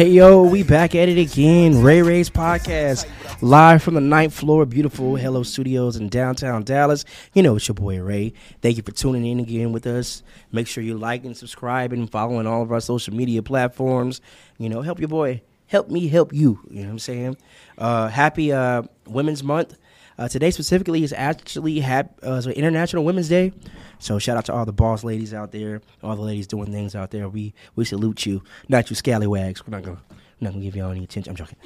Hey yo, we back at it again. Ray Ray's podcast, live from the ninth floor, beautiful Hello Studios in downtown Dallas. You know it's your boy Ray. Thank you for tuning in again with us. Make sure you like and subscribe and following all of our social media platforms. You know, help your boy, help me, help you. You know what I'm saying? Uh, happy uh, Women's Month. Uh, today specifically is actually hap- uh, so International Women's Day. So shout out to all the boss ladies out there, all the ladies doing things out there. We we salute you, not you scallywags. We're not gonna we're not gonna give y'all any attention. I'm joking.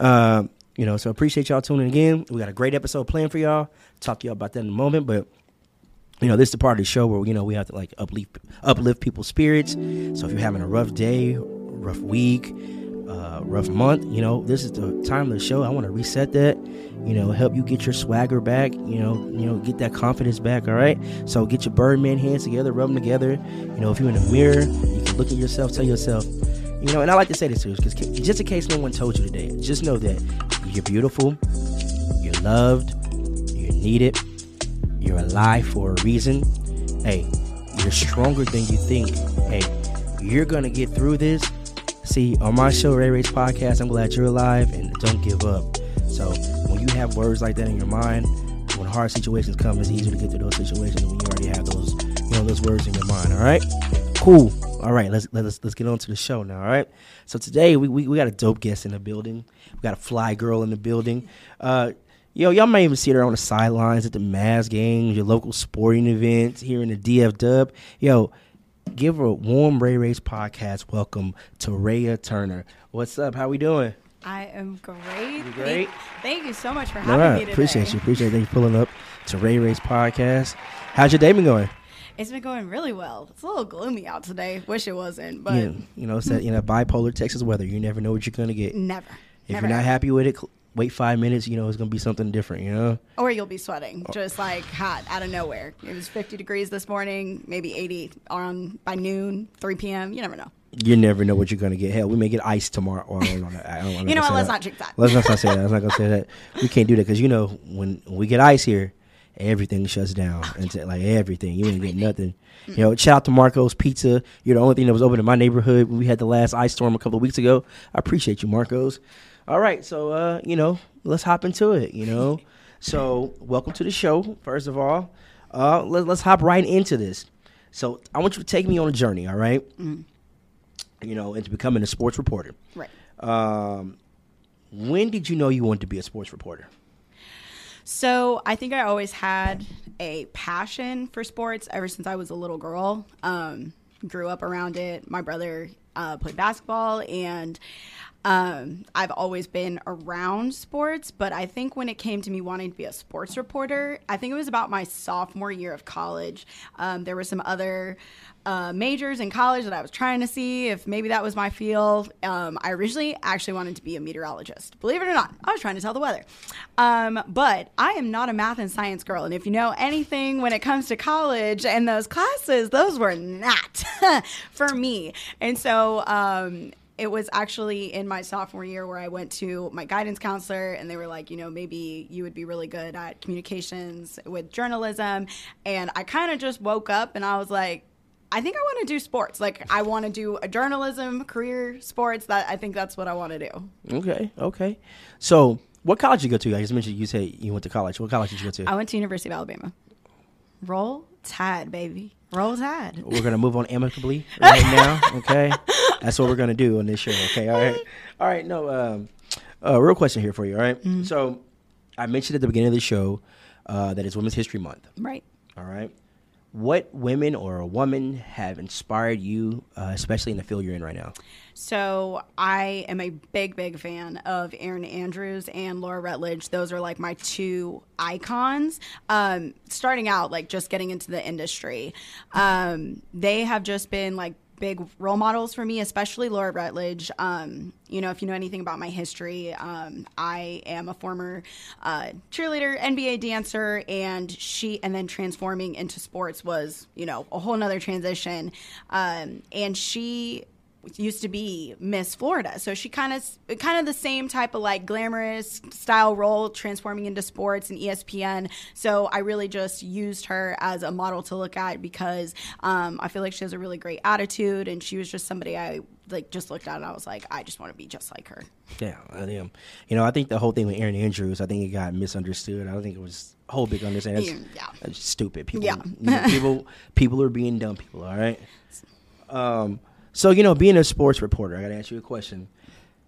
um, you know, so appreciate y'all tuning in. We got a great episode planned for y'all. Talk to y'all about that in a moment, but you know, this is the part of the show where you know we have to like uplift uplift people's spirits. So if you're having a rough day, rough week, uh, rough month, you know, this is the time of the show. I want to reset that, you know, help you get your swagger back, you know, you know, get that confidence back. All right. So get your Birdman hands together, rub them together. You know, if you're in the mirror, you can look at yourself, tell yourself, you know, and I like to say this too, because just in case no one told you today, just know that you're beautiful, you're loved, you're needed, you're alive for a reason. Hey, you're stronger than you think. Hey, you're gonna get through this See, on my show, Ray Ray's podcast, I'm glad you're alive and don't give up. So when you have words like that in your mind, when hard situations come, it's easier to get through those situations when you already have those, you know, those words in your mind. All right, cool. All right, let's let's let's get on to the show now. All right. So today we we, we got a dope guest in the building. We got a fly girl in the building. Uh, Yo, y'all might even see her on the sidelines at the Mavs games, your local sporting events here in the DF Dub. Yo, give her a warm Ray Ray's podcast welcome to Raya Turner. What's up? How we doing? I am great. You great? Thank, thank you so much for having right, me today. appreciate you. Appreciate you pulling up to Ray Ray's podcast. How's your day been going? It's been going really well. It's a little gloomy out today. Wish it wasn't, but Yeah, you know, it's that you know bipolar Texas weather. You never know what you're gonna get. never. If never you're not happy with it, cl- wait five minutes. You know, it's gonna be something different. You know. or you'll be sweating, Oh. just like hot out of nowhere. It was 50 degrees this morning, maybe 80 on by noon, 3 p.m. You never know. You never know what you're gonna get. Hell, we may get ice tomorrow. Well, I don't wanna- I don't wanna You know what? Let's that. not jinx that. Let's not say that. Let's not gonna say that. We can't do that because you know when we get ice here, everything shuts down. And t- like everything, you ain't get nothing. You know, shout out to Marco's Pizza. You're the only thing that was open in my neighborhood when we had the last ice storm a couple of weeks ago. I appreciate you, Marco's. All right, so uh, you know, let's hop into it. You know, so welcome to the show. First of all, uh, let, let's hop right into this. So I want you to take me on a journey. All right? You know, into becoming a sports reporter. Right. Um, when did you know you wanted to be a sports reporter? So I think I always had a passion for sports ever since I was a little girl. Um, grew up around it. My brother uh, played basketball, and um, I've always been around sports. But I think when it came to me wanting to be a sports reporter, I think it was about my sophomore year of college. Um, there were some other uh, majors in college that I was trying to see if maybe that was my field. Um, I originally actually wanted to be a meteorologist. Believe it or not, I was trying to tell the weather. Um, but I am not a math and science girl. And if you know anything when it comes to college and those classes, those were not for me. And so, um, it was actually in my sophomore year where I went to my guidance counselor and they were like, you know, maybe you would be really good at communications with journalism. And I kind of just woke up and I was like, I think I want to do sports. Like I want to do a journalism career, sports. That I think that's what I want to do. Okay, okay. So, what college did you go to? I just mentioned you say you went to college. What college did you go to? I went to University of Alabama. Roll Tide, baby. Roll Tide. we're gonna move on amicably right now. Okay, that's what we're gonna do on this show. Okay, all right, all right. No, um, uh, real question here for you. All right? so I mentioned at the beginning of the show uh, that it's Women's History Month. Right. All right. What women or a woman have inspired you, uh, especially in the field you're in right now? So I am a big, big fan of Erin Andrews and Laura Rutledge. Those are like my two icons. Um, starting out, like just getting into the industry, um, they have just been like big role models for me, especially Laura Rutledge. Um, you know, if you know anything about my history, um, I am a former uh, cheerleader, NBA dancer, and she, and then transforming into sports was, you know, a whole nother transition. Um, and she used to be Miss Florida. So she kind of kind of the same type of like glamorous style role transforming into sports and ESPN. So I really just used her as a model to look at because um, I feel like she has a really great attitude and she was just somebody I like just looked at and I was like, I just want to be just like her. Yeah, I am. You know, I think the whole thing with Erin Andrews, I think it got misunderstood. I don't think it was a whole big understanding. That's, Yeah. that's stupid. People, Yeah. you know, people, people are being dumb people. All right. Um. So you know, being a sports reporter, I got to ask you a question.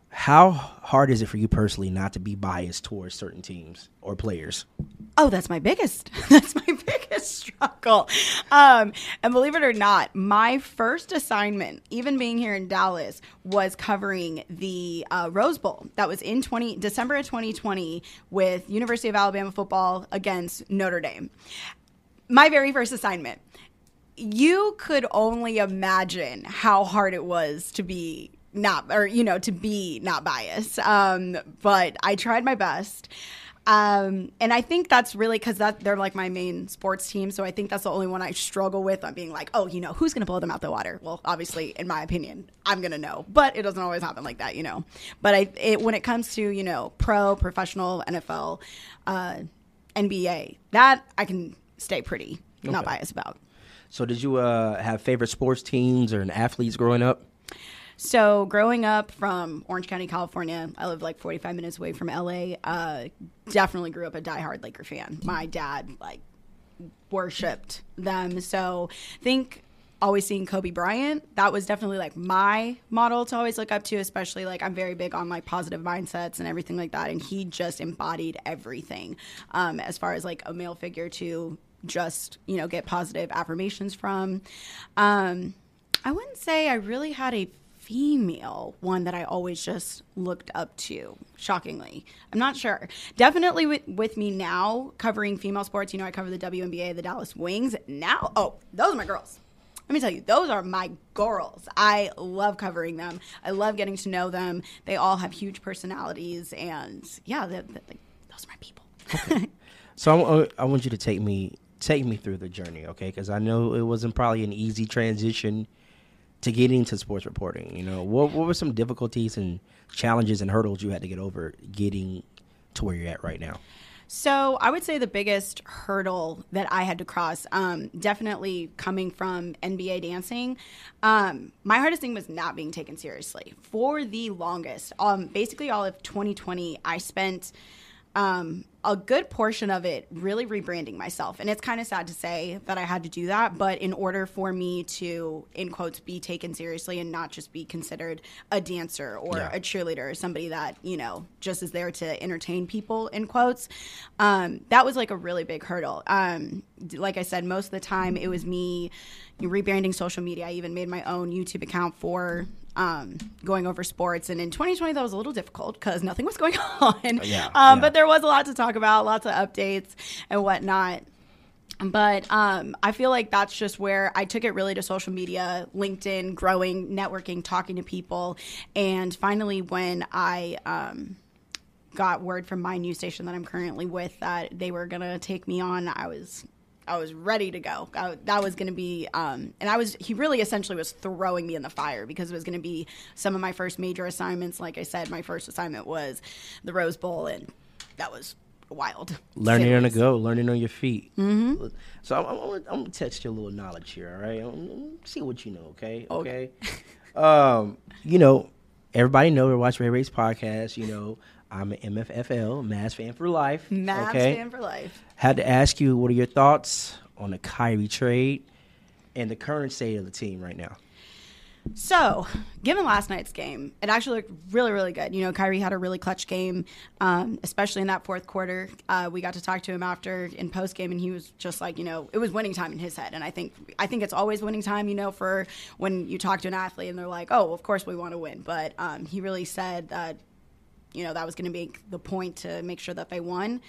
How hard is it for you personally not to be biased towards certain teams or players? Oh, that's my biggest. That's my biggest struggle. Um, and believe it or not, my first assignment, even being here in Dallas, was covering the uh, Rose Bowl that was in twenty December of 2020 with University of Alabama football against Notre Dame. My very first assignment. You could only imagine how hard it was to be not, or you know, to be not biased. Um, but I tried my best. Um, and I think that's really because that they're like my main sports team. So I think that's the only one I struggle with on being like, oh, you know, who's going to blow them out the water? Well, obviously, in my opinion, I'm going to know, but it doesn't always happen like that, you know. But I, it, when it comes to you know pro, professional, NFL, uh, NBA, that I can stay pretty not biased about. So, did you uh, have favorite sports teams or athletes growing up? So, growing up from Orange County, California, I lived like 45 minutes away from LA. Uh, definitely grew up a diehard Laker fan. My dad, like, worshipped them. So, think always seeing Kobe Bryant, that was definitely like my model to always look up to, especially like I'm very big on like positive mindsets and everything like that. And he just embodied everything um, as far as like a male figure to just, you know, get positive affirmations from. Um, I wouldn't say I really had a female one that I always just looked up to. Shockingly, I'm not sure. Definitely with, with me now covering female sports. You know, I cover the WNBA, the Dallas Wings. Now, oh, those are my girls. Let me tell you, those are my girls. I love covering them. I love getting to know them. They all have huge personalities, and yeah, they're, they're, like, those are my people. So I, I want you to take me take me through the journey, okay? Because I know it wasn't probably an easy transition to get into sports reporting. You know, what what were some difficulties and challenges and hurdles you had to get over getting to where you're at right now? So I would say the biggest hurdle that I had to cross, um, definitely coming from NBA dancing, um, my hardest thing was not being taken seriously for the longest. Um, basically, all of 2020, I spent um, a good portion of it really rebranding myself. And it's kind of sad to say that I had to do that, but in order for me to, in quotes, be taken seriously and not just be considered a dancer or Yeah. a cheerleader or somebody that, you know, just is there to entertain people, in quotes, um, that was like a really big hurdle. Um, like I said, most of the time it was me rebranding social media. I even made my own YouTube account for um, going over sports. And in 2020, that was a little difficult because nothing was going on. Yeah, um, yeah. But there was a lot to talk about, lots of updates and whatnot. But um, I feel like that's just where I took it really to social media, LinkedIn, growing, networking, talking to people. And finally, when I um, got word from my news station that I'm currently with that they were going to take me on, I was. I was ready to go. I, that was going to be, um, and I was. He really essentially was throwing me in the fire because it was going to be some of my first major assignments. Like I said, my first assignment was the Rose Bowl, and that was wild. Learning on the go, learning on your feet. Mm-hmm. So I'm, I'm, gonna- I'm gonna test you a little knowledge here, all right? I'm, I'm see what you know, okay? Okay. um, you know, everybody know to watch Ray Ray's podcast. You know, I'm an MFFL, Mavs fan for life. Mavs okay? fan for life. Had to ask you, what are your thoughts on the Kyrie trade and the current state of the team right now? So, given last night's game, it actually looked really, really good. You know, Kyrie had a really clutch game, um, especially in that fourth quarter. Uh, we got to talk to him after in post game, and he was just like, you know, it was winning time in his head. And I think, I think it's always winning time. You know, for when you talk to an athlete and they're like, oh, of course we want to win. But um, he really said that, you know, that was going to be the point to make sure that they won.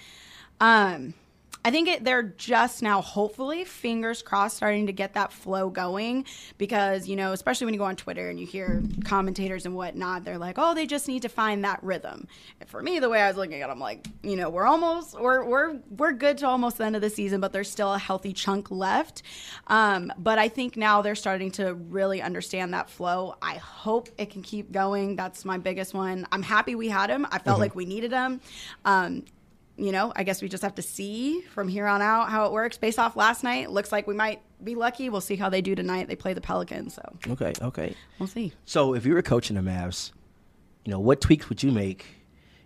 Um, I think it, they're just now, hopefully, fingers crossed, starting to get that flow going because, you know, especially when you go on Twitter and you hear commentators and whatnot, they're like, oh, they just need to find that rhythm. And for me, the way I was looking at it, I'm like, you know, we're almost, we're, we're, we're good to almost the end of the season, but there's still a healthy chunk left. Um, but I think now they're starting to really understand that flow. I hope it can keep going. That's my biggest one. I'm happy we had him. I felt like we needed him. Um, you know, I guess we just have to see from here on out how it works. Based off last night, looks like we might be lucky. We'll see how they do tonight. They play the Pelicans, so Okay, okay. we'll see. So if you were coaching the Mavs, you know what tweaks would you make?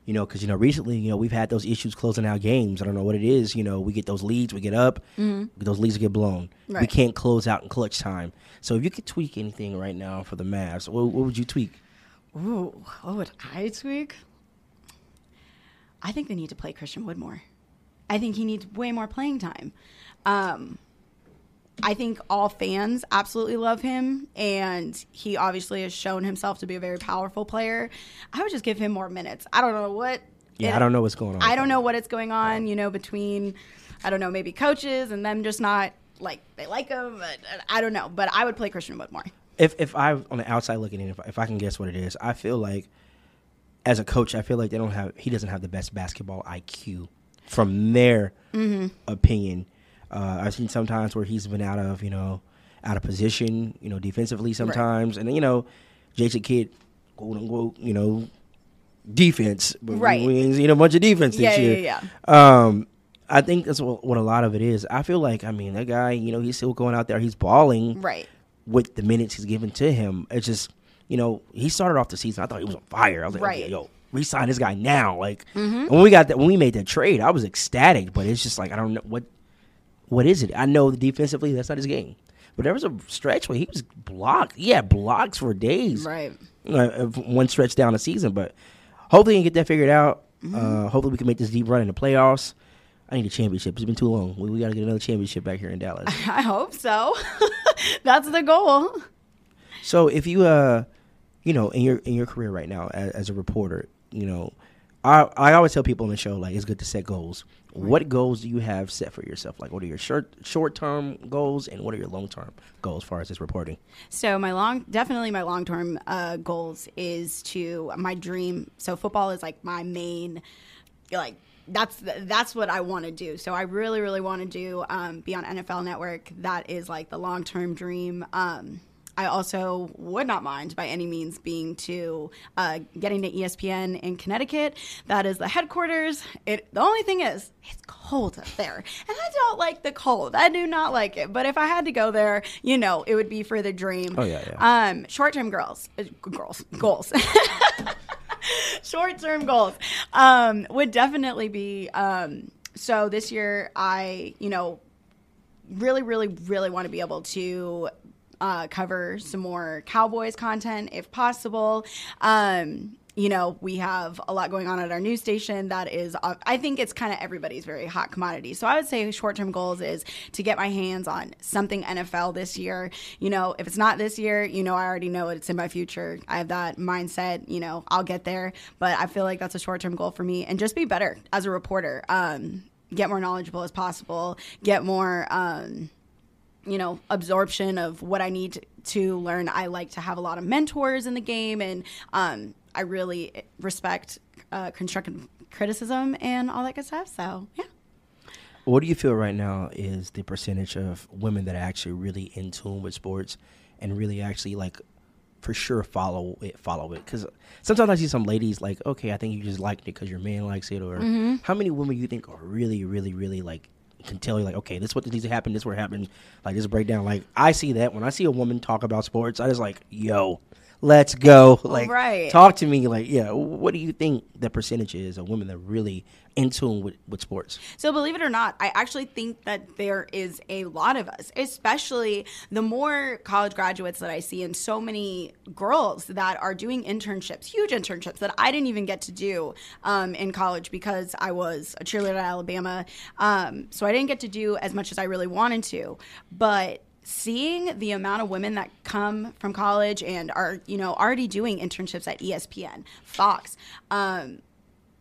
You know, because you know recently, you know we've had those issues closing out games. I don't know what it is. You know, we get those leads, we get up, mm-hmm. those leads get blown. We can't close out in clutch time. So if you could tweak anything right now for the Mavs, what, what would you tweak? Ooh, what would I tweak? I think they need to play Christian Wood more. I think he needs way more playing time. Um, I think all fans absolutely love him, and he obviously has shown himself to be a very powerful player. I would just give him more minutes. I don't know what. Yeah, it- I don't know what's going on. I don't know what it's going on, you know, between I don't know, maybe coaches and them just not like they like him. But I don't know, but I would play Christian Wood more. if if I on the outside looking in, if, if I can guess what it is, I feel like as a coach, I feel like they don't have he doesn't have the best basketball IQ from their Mm-hmm. opinion. Uh, I've seen sometimes where he's been out of you know out of position, you know, defensively sometimes, and you know, Jason Kidd, quote unquote, you know, defense, but Right. We ain't seen a bunch of defense this Yeah, year. yeah, Um, I think that's what, what a lot of it is. I feel like I mean that guy, you know, he's still going out there, he's balling Right. with the minutes he's given to him. It's just, you know, he started off the season. I thought he was on fire. I was like, Right. Mm-hmm. okay, yo, resign this guy now. Like when we got that, when we made that trade, I was ecstatic. But it's just like I don't know what, what is it? I know defensively that's not his game. But there was a stretch where he was blocked. He had blocks for days. Right. Uh, one stretch down the season. But hopefully, he can get that figured out. Mm-hmm. Uh, hopefully, we can make this deep run in the playoffs. I need a championship. It's been too long. We, we got to get another championship back here in Dallas. I hope so. That's the goal. So if you uh you know in your in your career right now as, as a reporter, you know, I I always tell people on the show like it's good to set goals. What goals do you have set for yourself? Like what are your short short term goals and what are your long term goals as far as this reporting? So my long, definitely my long term uh, goals is to my dream. So football is like my main, like that's that's what I want to do. So I really, really want to do um, be on NFL Network. That is like the long term dream. Um, I also would not mind by any means being to uh, getting to ESPN in Connecticut. That is the headquarters. It the only thing is it's cold up there, and I don't like the cold. I do not like it. But if I had to go there, you know, it would be for the dream. Oh, yeah, yeah. Um, short term girls, uh, girls, goals. short term goals um, would definitely be. Um, so this year, I you know really, really, really want to be able to uh, cover some more Cowboys content if possible. Um, you know, we have a lot going on at our news station that is, uh, I think it's kind of everybody's very hot commodity. So I would say short term goals is to get my hands on something NFL this year. You know, if it's not this year, you know, I already know it's in my future. I have that mindset, you know, I'll get there. But I feel like that's a short term goal for me and just be better as a reporter. Um, get more knowledgeable as possible, get more, um, you know, absorption of what I need to learn. I like to have a lot of mentors in the game, and um, I really respect uh, constructive criticism and all that good stuff. So, yeah. What do you feel right now is the percentage of women that are actually really in tune with sports and really actually like for sure follow it follow it because sometimes I see some ladies like okay I think you just like it because your man likes it or how many women you think are really really really like can tell you like okay this is what needs to happen this is what happened like this breakdown like I see that. When I see a woman talk about sports I just like yo let's go like Right. talk to me like yeah what do you think the percentage is of women that are really in tune with, with sports So, believe it or not, I actually think that there is a lot of us, especially the more college graduates that I see, and so many girls that are doing internships, huge internships that I didn't even get to do um, in college because I was a cheerleader at Alabama. Um, so, I didn't get to do as much as I really wanted to. But seeing the amount of women that come from college and are you know already doing internships at espn fox um,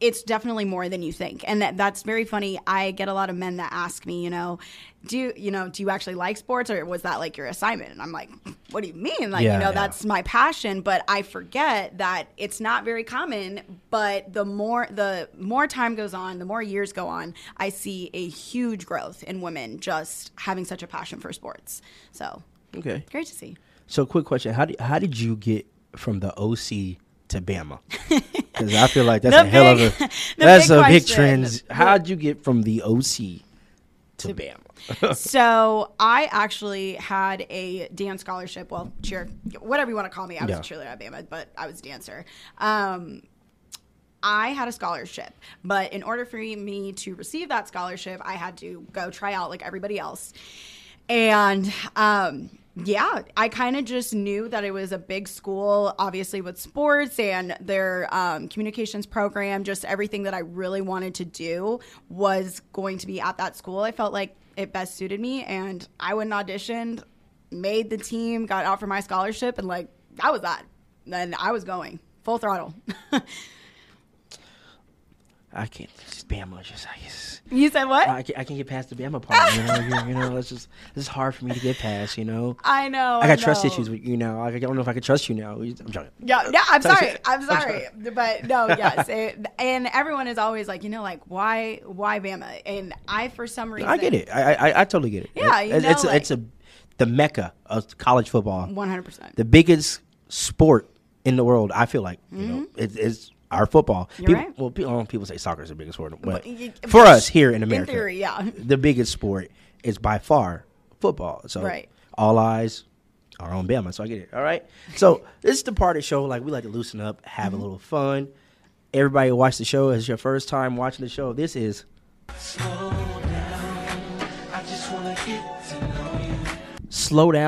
it's definitely more than you think. And that that's very funny. I get a lot of men that ask me you know do you know do you actually like sports or was that like your assignment? And i'm like what do you mean? Like Yeah, you know yeah. that's my passion. But i forget that it's not very common but the more the more time goes on the more years go on i see a huge growth in women just having such a passion for sports. So okay. great to see. So, quick question: How did how did you get from the OC to Bama? Because I feel like that's a hell of a that's big a big trend. How'd you get from the OC to Bama? so I actually had a dance scholarship. Well, cheer, whatever you want to call me. I was Yeah. a cheerleader at Bama, but I was a dancer. Um, I had a scholarship, but in order for me to receive that scholarship, I had to go try out like everybody else. And um, yeah, I kind of just knew that it was a big school, obviously with sports and their um, communications program. Just everything that I really wanted to do was going to be at that school. I felt like it best suited me, and I went and auditioned, made the team, got out for my scholarship, and like that was that. Then I was going full throttle. I can't. Just Bama. Just I guess. you said what? I can't, I can't get past the Bama part. You know, you, you know, it's just this is hard for me to get past. You know, I know. I got trust know. issues with you now. I don't know if I can trust you now. I'm joking. Yeah, yeah. I'm Sorry. I'm sorry, but no, yes. It, and everyone is always like, you know, like why, why Bama? And I, for some reason, I get it. I, I I totally get it. Yeah, It- know, it's, a, like- it's a the mecca of college football. One hundred percent. The biggest sport in the world. I feel like you know mm-hmm. it, it's our football. You're people, right. Well, people, people say soccer is the biggest sport, but But y- for us here in America, theory, yeah. the biggest sport is by far football. So Right. all eyes are on Bama. So I get it. All right. So this is the part of the show like we like to loosen up, have Mm-hmm. a little fun. Everybody watch the show. It's your first time watching the show. This is slow down.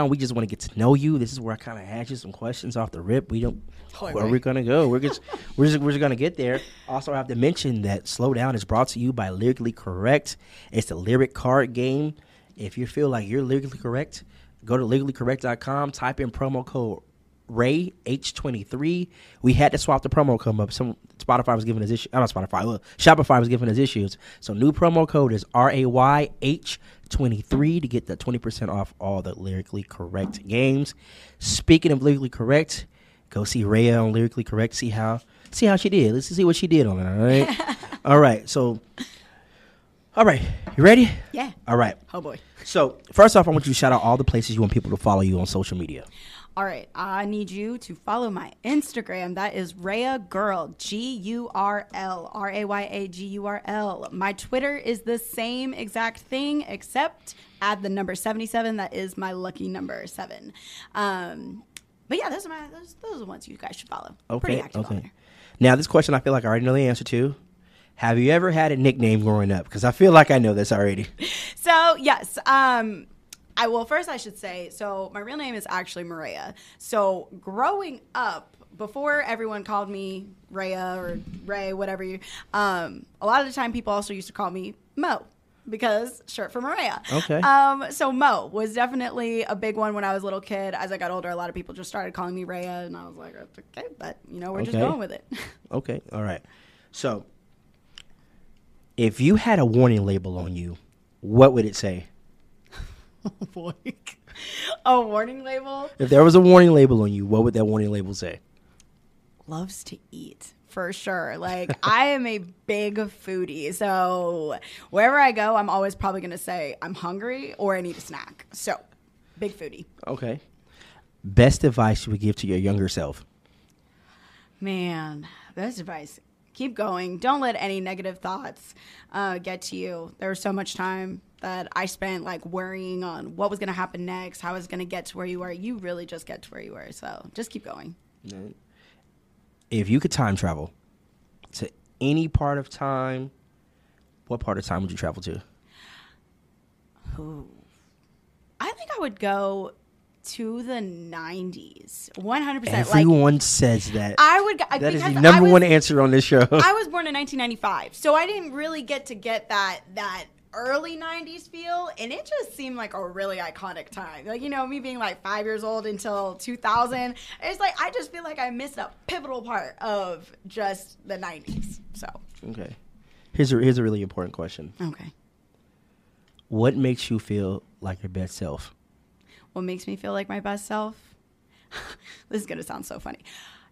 We just want to get to know you. This is where I kind of ask you some questions off the rip. We don't. Oh, wait, where wait. we gonna go? We're just we're just we're just gonna get there. Also, I have to mention that slow down is brought to you by Lyrically Correct. It's the lyric card game. If you feel like you're lyrically correct, go to lyricallycorrect.com. Type in promo code Ray H23. We had to swap the promo code up. Some Spotify was giving us issues. I'm not Spotify. Well, Shopify was giving us issues. So new promo code is R A Y H 23 to get the 20% off all the lyrically correct games. Speaking of lyrically correct, go see Raya on lyrically correct. See how see how she did. Let's see what she did on it. All right. all right. So, all right. You ready? Yeah. All right. Oh boy. So first off, I want you to shout out all the places you want people to follow you on social media. All right, I need you to follow my Instagram. That is Raya Girl, G U R L, R A Y A G U R L. My Twitter is the same exact thing, except add the number 77. That is my lucky number seven. Um, but yeah, those are my those, those are the ones you guys should follow. Pretty Okay. on Okay. Now this question, I feel like I already know the answer to. Have you ever had a nickname growing up? Because I feel like I know this already. So yes, um, I will first I should say so. My real name is actually Maria. So growing up, before everyone called me Raya or Ray, whatever you, um, a lot of the time people also used to call me Mo because short for Maria. Okay. Um, so Mo was definitely a big one when I was a little kid. As I got older, a lot of people just started calling me Raya, and I was like, okay, but you know, we're just going with it. Okay. All right. So, if you had a warning label on you, what would it say? oh boy, a warning label. If there was a warning label on you, what would that warning label say? loves to eat for sure. Like I am a big foodie, so wherever I go, I'm always probably going to say I'm hungry or I need a snack. So, big foodie. Okay. Best advice you would give to your younger self? Man, best advice: keep going. Don't let any negative thoughts uh, get to you. There was so much time that I spent like worrying on what was going to happen next, how I was going to get to where you were. You really just get to where you were. So just keep going. If you could time travel to any part of time, what part of time would you travel to? I think I would go to the 90s. 100%. like Everyone says that. I would. I, that is the number was, one answer on this show. I was born in 1995, so I didn't really get to get that that early 90s feel, and it just seemed like a really iconic time. Like you know, me being like five years old until 2000, it's like I just feel like I missed a pivotal part of just the 90s. So okay. Here's a here's a really important question. okay, What makes you feel like your best self? What makes me feel like my best self? this is gonna sound so funny.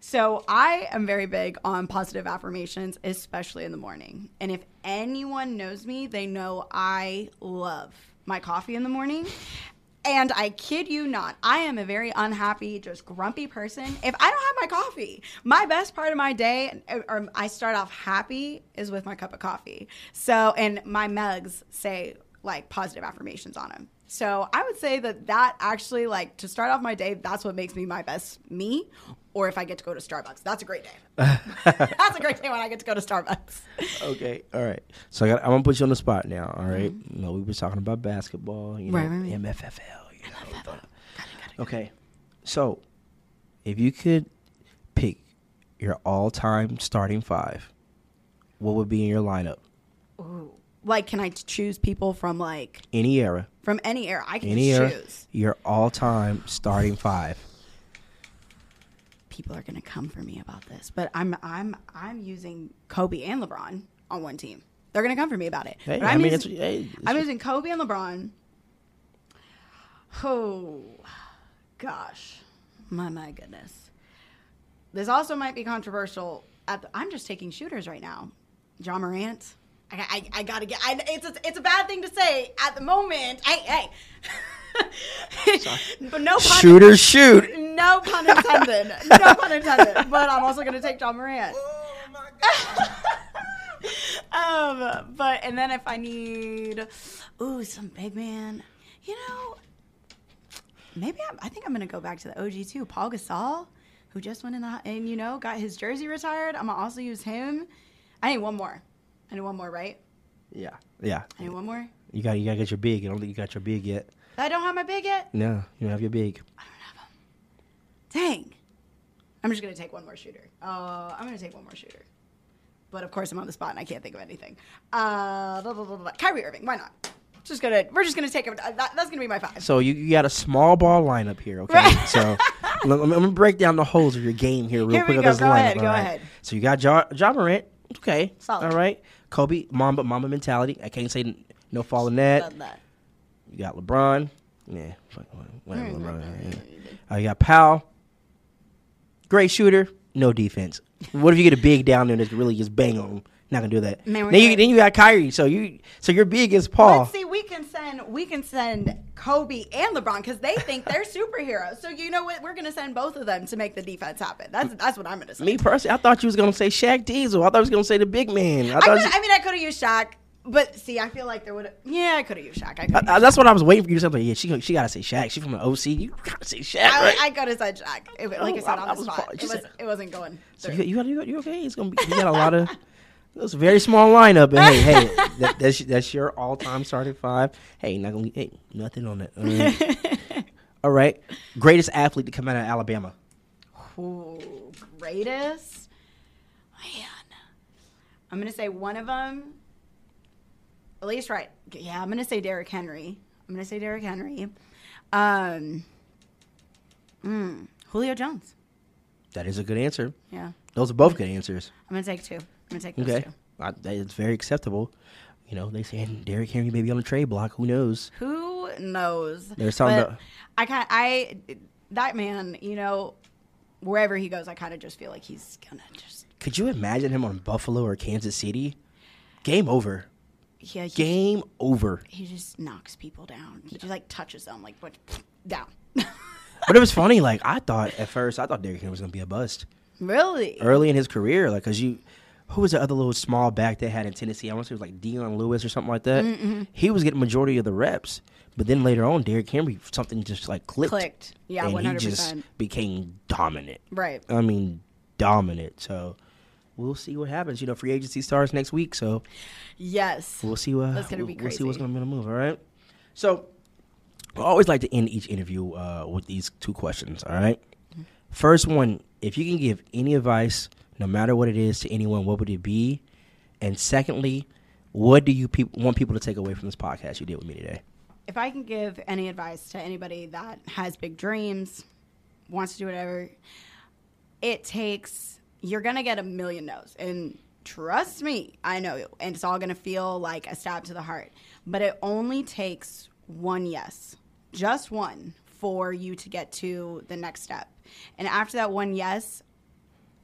So I am very big on positive affirmations, especially in the morning. And if anyone knows me, they know I love my coffee in the morning. And I kid you not, I am a very unhappy, just grumpy person. If I don't have my coffee, my best part of my day, or I start off happy, is with my cup of coffee. So, and my mugs say like positive affirmations on them. So I would say that that actually like to start off my day, that's what makes me my best me. Or if I get to go to Starbucks, that's a great day. that's a great day when I get to go to Starbucks. Okay, all right. So I got, I'm gonna put you on the spot now. All right? You know, we were talking about basketball. You know, Mm-hmm. Right, right, right. MFFL. You know, but- okay. So, if you could pick your all-time starting five, what would be in your lineup? Like, can I choose people from like Any era, from any era? I can any era, choose. your all-time starting five. People are gonna come for me about this, but I'm I'm I'm using Kobe and LeBron on one team. They're gonna come for me about it. Hey, But I I'm mean, using- it's, hey, it's I'm using Kobe and LeBron. Oh, gosh. My, my goodness. This also might be controversial. At the, I'm just taking shooters right now. Ja Morant. I, I, I gotta get. I, it's a, it's a bad thing to say at the moment. Hey, hey. but no pun, shooter shoot. no pun intended. No pun intended. But I'm also gonna take Ja Morant. um, but and then if I need, ooh, some big man, you know, maybe I'm, I think I'm gonna go back to the OG too, Paul Gasol, who just went in the and you know got his jersey retired. I'm gonna also use him. I need one more. I need one more, right? Yeah, yeah. I need one more. You got you got to get your big. I don't think you got your big yet. I don't have my big yet. No, you don't have your big. I don't have them. Dang. I'm just gonna take one more shooter. Uh, I'm gonna take one more shooter. But of course, I'm on the spot and I can't think of anything. Uh, blah, blah, blah, blah. Kyrie Irving. Why not? Just gonna. We're just gonna take. A, that, that's gonna be my five. So you, you got a small ball lineup here, okay? Right. So let, let me break down the holes of your game here real Here we quick. of go. Go lineup, ahead, go right? ahead. So you got John, Ja Morant, okay, Solid. all right. Kobe, Mamba, Mamba mentality. I can't say no fall in that. That. You got LeBron, yeah, fuck, whatever. LeBron. Yeah. Uh, you got Powell, great shooter, no defense. What if you get a big down there that's really just bang on? him? Not gonna do that. Man, then you then you got Kyrie. So you so your big is Paul. Let's see. We can send. We can send Kobe and LeBron because they think they're superheroes. So you know what? We're gonna send both of them to make the defense happen. That's that's what I'm gonna say. Me personally, I thought you was gonna say Shaq Diesel. I thought you was gonna say the big man. I I, could, you- I mean, I could have used Shaq, but see, I feel like there would. Yeah, I could have used Shaq. I I- that's what I was waiting for you to say. Like, yeah, she she gotta say Shaq. She from the OC. You gotta say Shaq, I, right? I could have said Shaq. It, like I Oh, said, I- on I the was spot. It, was, it wasn't going. so you, you, you, you okay? It's gonna be. You got a lot of. It's a very small lineup, but hey, hey, that, that's that's your all time starting five. Hey, not gonna hey nothing on that. All right. All right. greatest athlete to come out of Alabama. Ooh, greatest. Man, I'm gonna say one of them. At least right. Yeah, I'm gonna say Derrick Henry. I'm gonna say Derrick Henry. Um. mm, Julio Jones. That is a good answer. Yeah, Those are both good answers. I'm gonna take two. I'm gonna take those Okay, two. I, that is very acceptable. You know, they saying Derrick Henry may be on the trade block. Who knows? Who knows? There's something But about- I kind of, I that man, you know, wherever he goes, I kind of just feel like he's gonna just Could you imagine him on Buffalo or Kansas City? Game over. yeah he, Game over. he just knocks people down. He just like touches them like what down. But it was funny. Like I thought at first, I thought Derrick Henry was gonna be a bust really? early in his career. Like, cause you, who was the other little small back they had in Tennessee? I want to say it was like Dion Lewis or something like that. He was getting majority of the reps. But then later on, Derrick Henry something just like clicked. Clicked. Yeah, and one he hundred just percent. became dominant. Right. I mean, dominant. So we'll see what happens. You know, free agency starts next week, so Yes. we'll see what That's gonna we'll, be we'll see what's going to move. All right. So I always like to end each interview uh, with these two questions. All right? First one: If you can give any advice, no matter what it is, to anyone, what would it be? And secondly, what do you peop- want people to take away from this podcast you did with me today? If I can give any advice to anybody that has big dreams, wants to do whatever, it takes, you're going to get a million no's. And trust me, I know you. And it's all going to feel like a stab to the heart. But it only takes one yes, just one, for you to get to the next step. And after that one yes,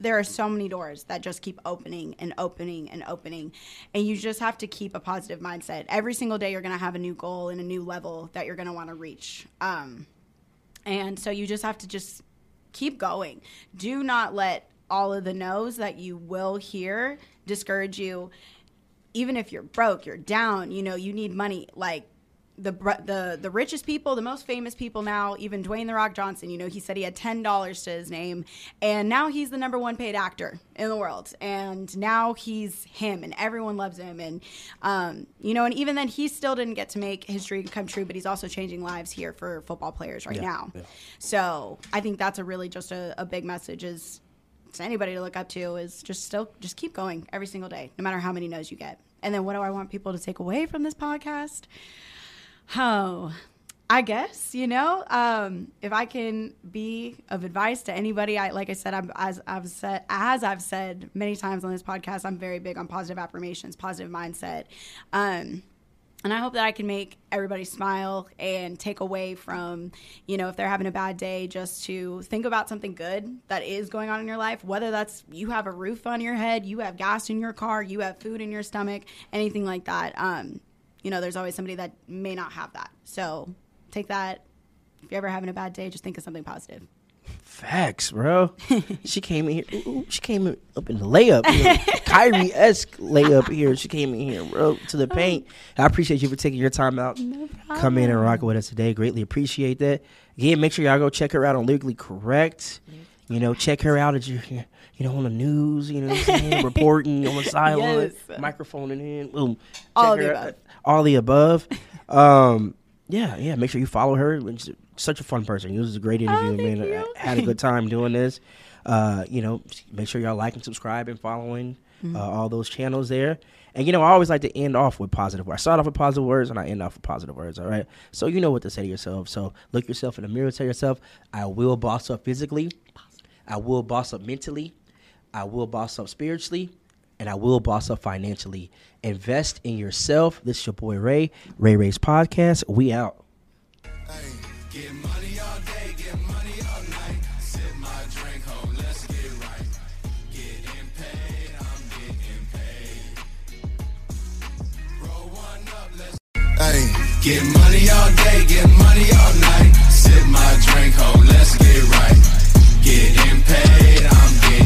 there are so many doors that just keep opening and opening and opening. And you just have to keep a positive mindset. Every single day you're going to have a new goal and a new level that you're going to want to reach. Um, and so you just have to just keep going. Do not let all of the no's that you will hear discourage you. Even if you're broke you're down you know you need money like the the the richest people, the most famous people now, even Dwayne the Rock Johnson, you know, he said he had ten dollars to his name, and now he's the number one paid actor in the world, and now he's him, and everyone loves him, and um, you know, and even then, he still didn't get to make history come true, but he's also changing lives here for football players right Yeah, now. yeah. So I think that's a really just a, a big message is to anybody to look up to is just still just keep going every single day, no matter how many no's you get. And then what do I want people to take away from this podcast? Oh, I guess you know, um, if I can be of advice to anybody, I like I said, I'm, as I've said, as I've said many times on this podcast, I'm very big on positive affirmations, positive mindset. Um, and I hope that I can make everybody smile and take away from, you know, if they're having a bad day, just to think about something good that is going on in your life. Whether that's you have a roof on your head, you have gas in your car, you have food in your stomach, anything like that. Um, you know, there's always somebody that may not have that. So take that. If you're ever having a bad day, just think of something positive. Facts, bro. she came in here. Ooh, she came in, up in the layup. Kyrie esque layup here. She came in here, bro, to the oh. paint. I appreciate you for taking your time out. Come in and rock with us today. Greatly appreciate that. Again, make sure y'all go check her out on Lyrically Correct. You know, check her out as you you know on the news. You know, what I'm saying? reporting on the sideline, Yes. microphone in hand. Boom. All Check the above. out. All the above. Um, yeah, yeah. Make sure you follow her. She's such a fun person. It was a great interview, Oh, man. you. I had a good time doing this. Uh, you know, make sure y'all like and subscribe and following Mm-hmm. uh, all those channels there. And you know, I always like to end off with positive words. I start off with positive words and I end off with positive words. All right. So you know what to say to yourself. So look yourself in the mirror. Tell yourself, I will boss up physically. I will boss up mentally. I will boss up spiritually. And I will boss up financially. Invest in yourself. This is your boy Ray. Ray Ray's podcast. We out. Get money all day, get money all night. Sip my drink home, let's get right. Getting paid, I'm getting paid. Roll one up, let's. Hey, get money all day, get money all night. Sip my drink home, let's get right getting paid, I'm getting